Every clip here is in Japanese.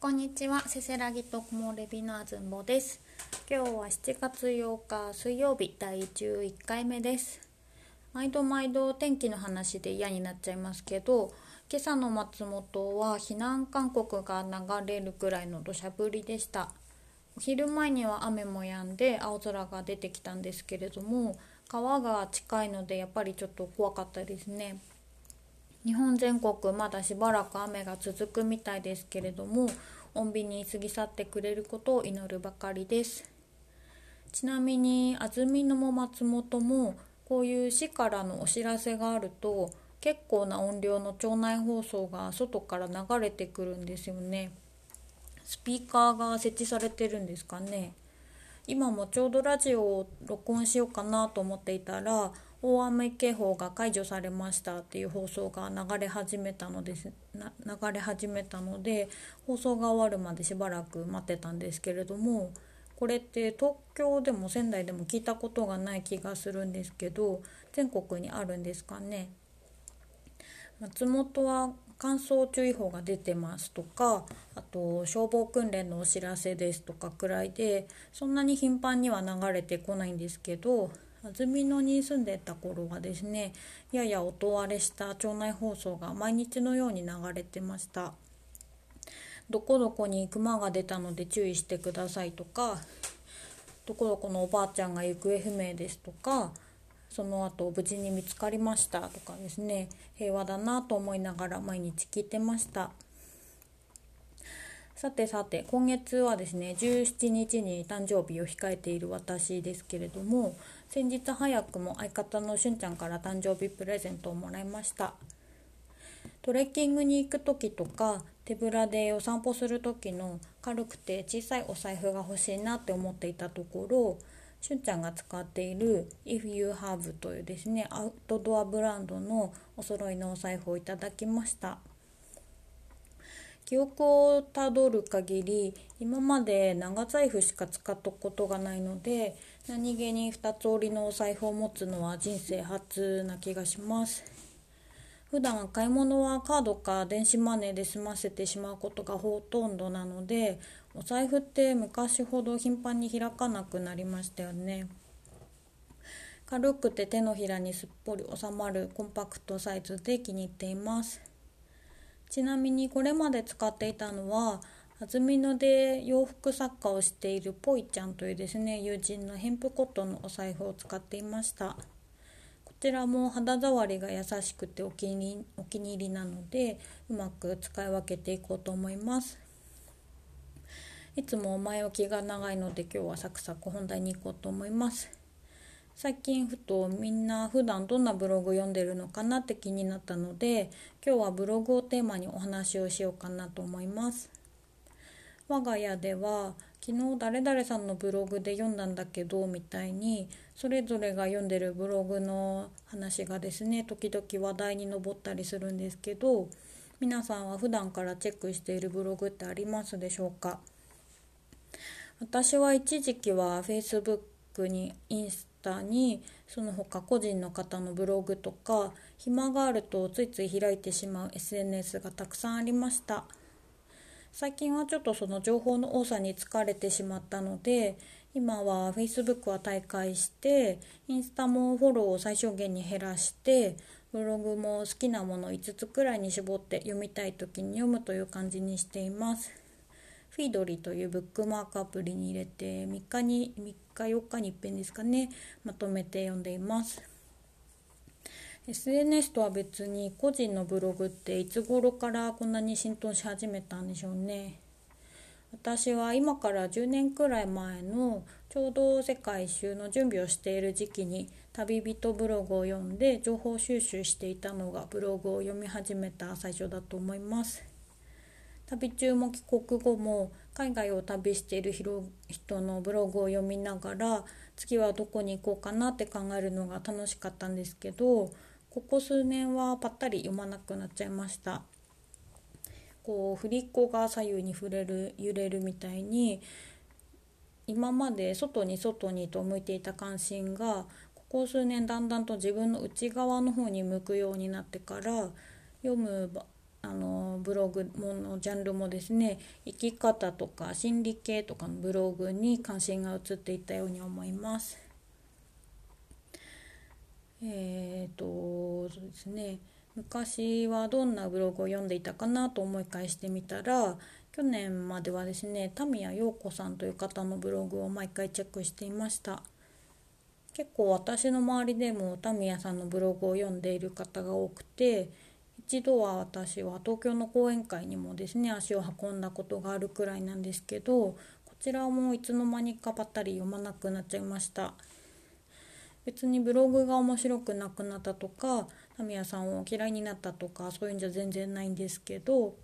こんにちは、せせらぎと木漏れ日のあずんぼです。今日は7月8日水曜日第11回目です。毎度毎度天気の話で嫌になっちゃいますけど、今朝の松本は避難勧告が流れるくらいの土砂降りでした。お昼前には雨も止んで青空が出てきたんですけれども、川が近いのでやっぱりちょっと怖かったですね。日本全国まだしばらく雨が続くみたいですけれども穏便に過ぎ去ってくれることを祈るばかりです。ちなみに安曇野も松本もこういう市からのお知らせがあると結構な音量の町内放送が外から流れてくるんですよね。スピーカーが設置されてるんですかね。今もちょうどラジオを録音しようかなと思っていたら大雨警報が解除されましたっていう放送が流れ始めたのです。流れ始めたので放送が終わるまでしばらく待ってたんですけれどもこれって東京でも仙台でも聞いたことがない気がするんですけど全国にあるんですかね。松本は乾燥注意報が出てますとかあと消防訓練のお知らせですとかくらいでそんなに頻繁には流れてこないんですけど安曇野に住んでた頃はですねやや音割れした町内放送が毎日のように流れてました。どこどこに熊が出たので注意してくださいとかどこどこのおばあちゃんが行方不明ですとかその後無事に見つかりましたとかですね平和だなと思いながら毎日聞いてました。さてさて今月はですね17日に誕生日を控えている私ですけれども先日早くも相方のしゅんちゃんから誕生日プレゼントをもらいました。トレッキングに行く時とか手ぶらでお散歩する時の軽くて小さいお財布が欲しいなって思っていたところしゅんちゃんが使っている If You Have というですねアウトドアブランドのお揃いのお財布をいただきました。記憶をたどる限り今まで長財布しか使ったことがないので何気に2つ折りのお財布を持つのは人生初な気がします。普段買い物はカードか電子マネーで済ませてしまうことがほとんどなのでお財布って昔ほど頻繁に開かなくなりましたよね。軽くて手のひらにすっぽり収まるコンパクトサイズで気に入っています。ちなみにこれまで使っていたのは安曇野で洋服作家をしているぽいちゃんというですね友人のヘンプコットンのお財布を使っていました。こちらも肌触りが優しくてお気にお気に入りなのでうまく使い分けていこうと思います。いつも前置きが長いので今日はサクサク本題に行こうと思います。最近ふとみんな普段どんなブログ読んでるのかなって気になったので今日はブログをテーマにお話をしようかなと思います。我が家では昨日誰々さんのブログで読んだんだけどみたいにそれぞれが読んでるブログの話がですね時々話題に上ったりするんですけど皆さんは普段からチェックしているブログってありますでしょうか？私は一時期は Facebook にインスタにその他個人の方のブログとか暇があるとついつい開いてしまう SNS がたくさんありました。最近はちょっとその情報の多さに疲れてしまったので今は Facebook は大会してインスタもフォローを最小限に減らしてブログも好きなもの5つくらいに絞って読みたい時に読むという感じにしています。フィードリというブックマークアプリに入れて3日に3日4日に一遍ですかねまとめて読んでいます。SNS とは別に個人のブログっていつ頃からこんなに浸透し始めたんでしょうね。私は今から10年くらい前のちょうど世界一周の準備をしている時期に旅人ブログを読んで情報収集していたのがブログを読み始めた最初だと思います。旅中も帰国後も海外を旅している人のブログを読みながら次はどこに行こうかなって考えるのが楽しかったんですけどここ数年はぱったり読まなくなっちゃいました。こう振り子が左右に触れる揺れるみたいに今まで外に外にと向いていた関心がここ数年だんだんと自分の内側の方に向くようになってから読むあのブログものジャンルもですね生き方とか心理系とかのブログに関心が移っていったように思います。えーとそうですね昔はどんなブログを読んでいたかなと思い返してみたら去年まではですね田宮陽子さんという方のブログを毎回チェックしていました結構私の周りでも田宮さんのブログを読んでいる方が多くて一度は私は東京の講演会にもですね足を運んだことがあるくらいなんですけどこちらもいつの間にかばったり読まなくなっちゃいました。別にブログが面白くなくなったとかタミヤさんを嫌いになったとかそういうんじゃ全然ないんですけど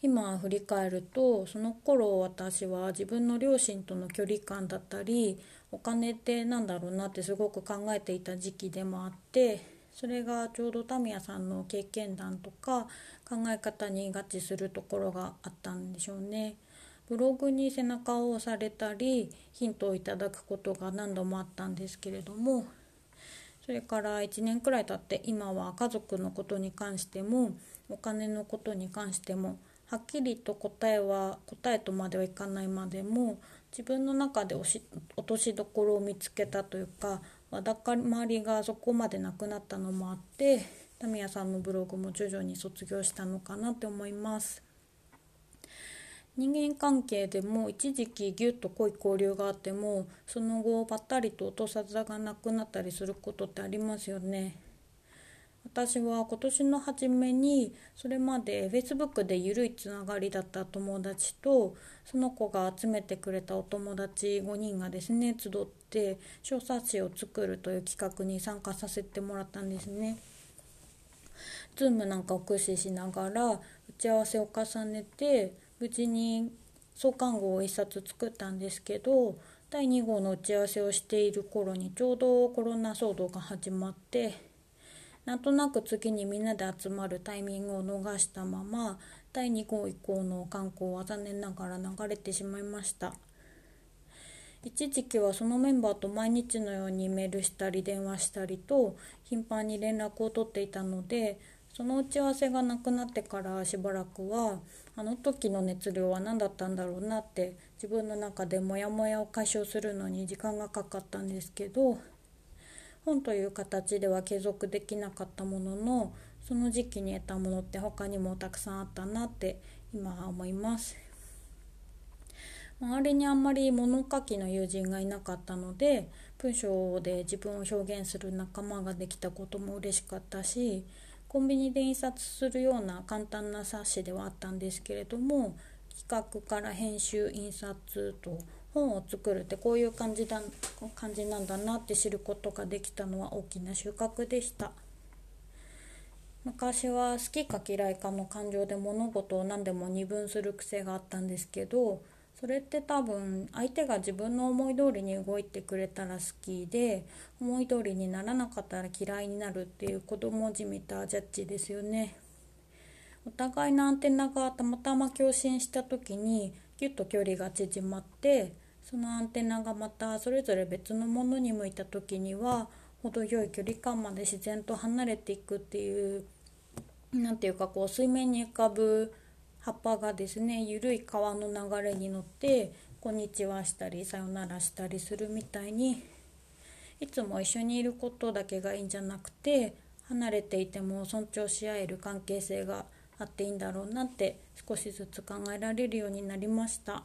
今振り返るとその頃私は自分の両親との距離感だったりお金って何だろうなってすごく考えていた時期でもあってそれがちょうどタミヤさんの経験談とか考え方に合致するところがあったんでしょうね。ブログに背中を押されたりヒントをいただくことが何度もあったんですけれどもそれから1年くらい経って今は家族のことに関してもお金のことに関してもはっきりと答えは答えとまではいかないまでも自分の中で落としどころを見つけたというかわだかまりがそこまでなくなったのもあってタミヤさんのブログも徐々に卒業したのかなって思います。人間関係でも一時期ぎゅっと濃い交流があってもその後ばったりと音沙汰がなくなったりすることってありますよね。私は今年の初めにそれまで Facebook で緩いつながりだった友達とその子が集めてくれたお友達5人がですね集って小冊子を作るという企画に参加させてもらったんですね。Zoom なんかを駆使しながら打ち合わせを重ねて無事に創刊号を1冊作ったんですけど第2号の打ち合わせをしている頃にちょうどコロナ騒動が始まってなんとなく次にみんなで集まるタイミングを逃したまま第2号以降の観光は残念ながら流れてしまいました。一時期はそのメンバーと毎日のようにメールしたり電話したりと頻繁に連絡を取っていたのでその打ち合わせがなくなってからしばらくはあの時の熱量は何だったんだろうなって自分の中でモヤモヤを解消するのに時間がかかったんですけど本という形では継続できなかったもののその時期に得たものって他にもたくさんあったなって今は思います。周りにあんまり物書きの友人がいなかったので文章で自分を表現する仲間ができたことも嬉しかったしコンビニで印刷するような簡単な冊子ではあったんですけれども企画から編集印刷と本を作るってこういう感じだ感じなんだなって知ることができたのは大きな収穫でした昔は好きか嫌いかの感情で物事を何でも二分する癖があったんですけどそれって多分相手が自分の思い通りに動いてくれたら好きで思い通りにならなかったら嫌いになるっていう子供じみたジャッジですよね。お互いのアンテナがたまたま共振した時にギュッと距離が縮まってそのアンテナがまたそれぞれ別のものに向いた時には程よい距離感まで自然と離れていくっていう何て言うかこう水面に浮かぶ葉っぱがですね緩い川の流れに乗って「こんにちは」したり「さよなら」したりするみたいにいつも一緒にいることだけがいいんじゃなくて離れていても尊重し合える関係性があっていいんだろうなって少しずつ考えられるようになりました。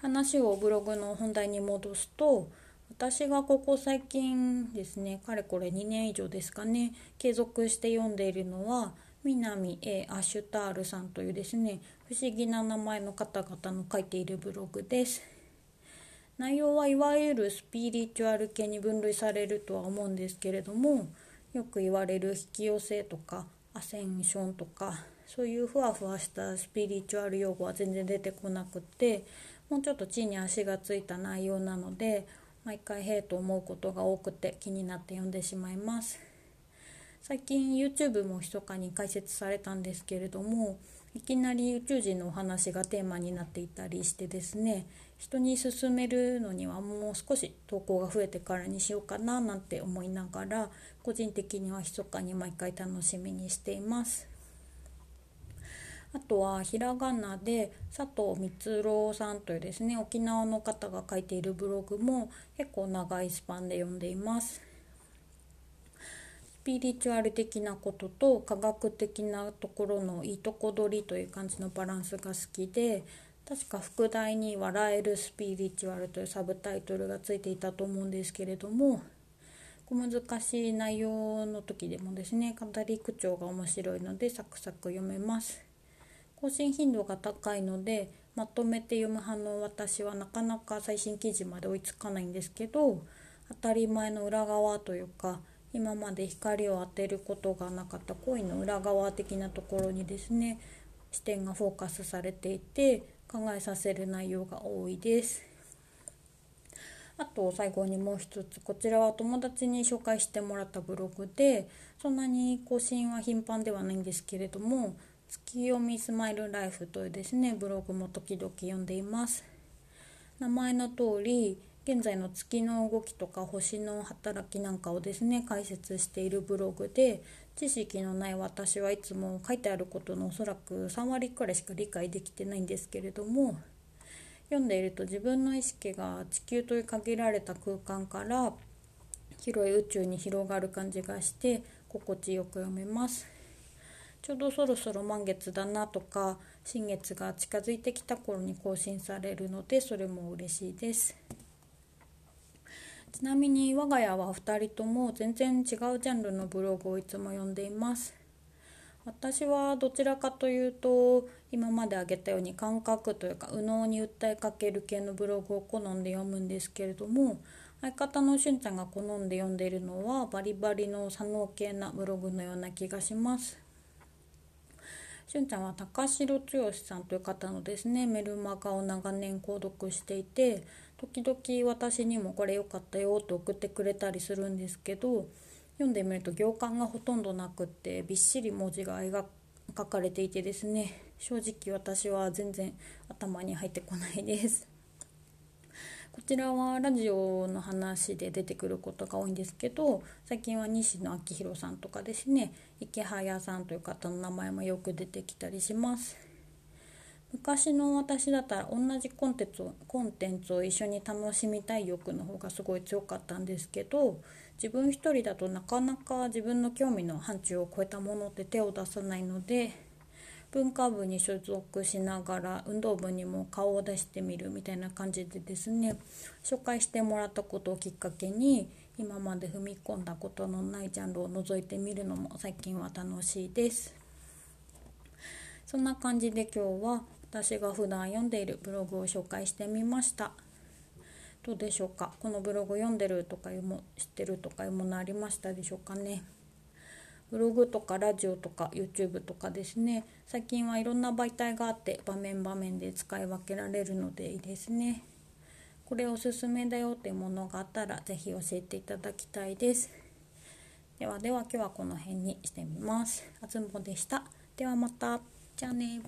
話をブログの本題に戻すと私がここ最近ですねかれこれ2年以上ですかね継続して読んでいるのは南 A アシュタールさんというですね不思議な名前の方々の書いているブログです。内容はいわゆるスピリチュアル系に分類されるとは思うんですけれどもよく言われる引き寄せとかアセンションとかそういうふわふわしたスピリチュアル用語は全然出てこなくてもうちょっと地に足がついた内容なので毎回へえと思うことが多くて気になって読んでしまいます。最近 YouTube も密かに開設されたんですけれどもいきなり宇宙人のお話がテーマになっていたりしてですね人に勧めるのにはもう少し投稿が増えてからにしようかななんて思いながら個人的には密かに毎回楽しみにしています。あとはひらがなで佐藤光郎さんというですね沖縄の方が書いているブログも結構長いスパンで読んでいます。スピリチュアル的なことと科学的なところのいいとこ取りという感じのバランスが好きで確か副題に「笑えるスピリチュアル」というサブタイトルがついていたと思うんですけれども難しい内容の時でもですね語り口調が面白いのでサクサク読めます。更新頻度が高いのでまとめて読む派の私はなかなか最新記事まで追いつかないんですけど当たり前の裏側というか今まで光を当てることがなかった恋の裏側的なところにですね視点がフォーカスされていて考えさせる内容が多いです。あと最後にもう一つこちらは友達に紹介してもらったブログでそんなに更新は頻繁ではないんですけれども月読みスマイルライフというですねブログも時々読んでいます名前の通り現在の月の動きとか星の働きなんかをですね解説しているブログで知識のない私はいつも書いてあることのおそらく3割くらいしか理解できてないんですけれども読んでいると自分の意識が地球という限られた空間から広い宇宙に広がる感じがして心地よく読めます。ちょうどそろそろ満月だなとか新月が近づいてきた頃に更新されるのでそれも嬉しいです。ちなみに我が家は2人とも全然違うジャンルのブログをいつも読んでいます。私はどちらかというと今まで挙げたように感覚というか右脳に訴えかける系のブログを好んで読むんですけれども相方のしゅんちゃんが好んで読んでいるのはバリバリの左脳系なブログのような気がします。しゅんちゃんは高城剛さんという方のですねメルマガを長年購読していて時々私にもこれ良かったよと送ってくれたりするんですけど読んでみると行間がほとんどなくってびっしり文字が描書かれていてですね正直私は全然頭に入ってこないです。こちらはラジオの話で出てくることが多いんですけど最近は西野昭弘さんとかですね池早さんという方の名前もよく出てきたりします。昔の私だったら同じコンテンツをコンテンツを一緒に楽しみたい欲の方がすごい強かったんですけど自分一人だとなかなか自分の興味の範疇を超えたものって手を出さないので文化部に所属しながら運動部にも顔を出してみるみたいな感じでですね紹介してもらったことをきっかけに今まで踏み込んだことのないジャンルを覗いてみるのも最近は楽しいです。そんな感じで今日は私が普段読んでいるブログを紹介してみました。どうでしょうか？このブログ読んでるとかいうも知ってるとかいうものありましたでしょうかね？ブログとかラジオとか YouTube とかですね。最近はいろんな媒体があって場面場面で使い分けられるのでいいですね。これおすすめだよってものがあったら是非教えていただきたいです。ではでは今日はこの辺にしてみます。あつんぼでした。ではまた。じゃあね